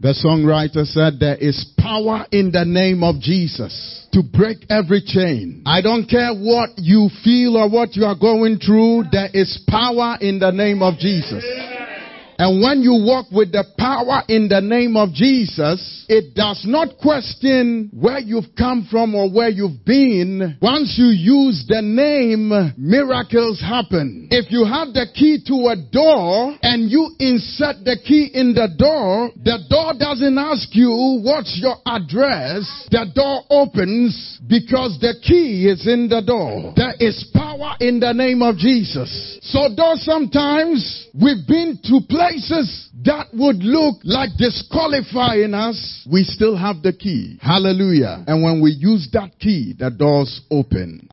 The songwriter said there is power in the name of Jesus to break every chain. I don't care what you feel or what you are going through, there is power in the name of Jesus. And when you walk with the power in the name of Jesus, it does not question where you've come from or where you've been. Once you use the name, miracles happen. If you have the key to a door and you insert the key in the door, the door doesn't ask you what's your address. The door opens because the key is in the door. There is power in the name of Jesus. So though sometimes we've been to places that would look like disqualifying us, we still have the key. Hallelujah. And when we use that key, the doors open.